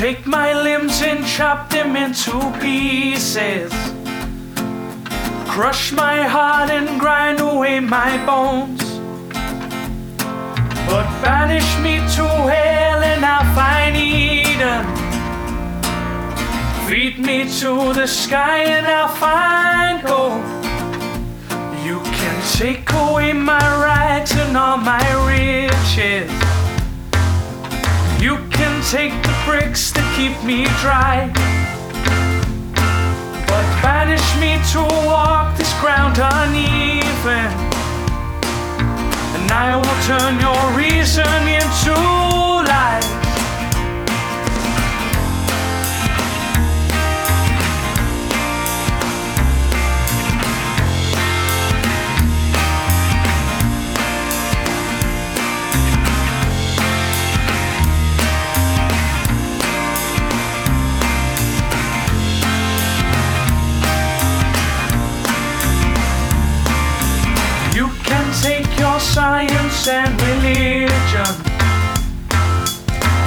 take my limbs and chop them into pieces. Crush my heart and grind away my bones. But banish me to hell and I'll find Eden. Feed me to the sky and I'll find gold. You can take away my rights and all my riches. You take the bricks that keep me dry. But banish me to walk this ground uneven. And I will turn your reason into science and religion,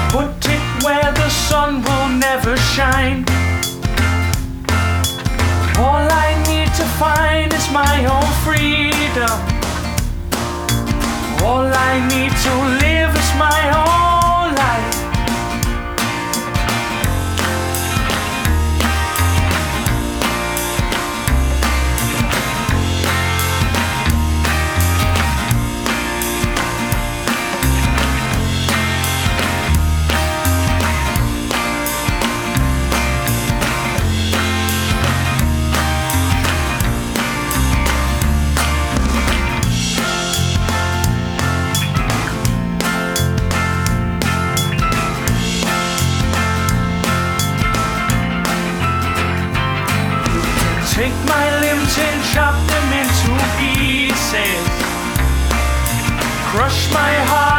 put it where the sun will never shine. All I need to find is my own freedom. All I need to live Take my limbs and chop them into pieces. Crush my heart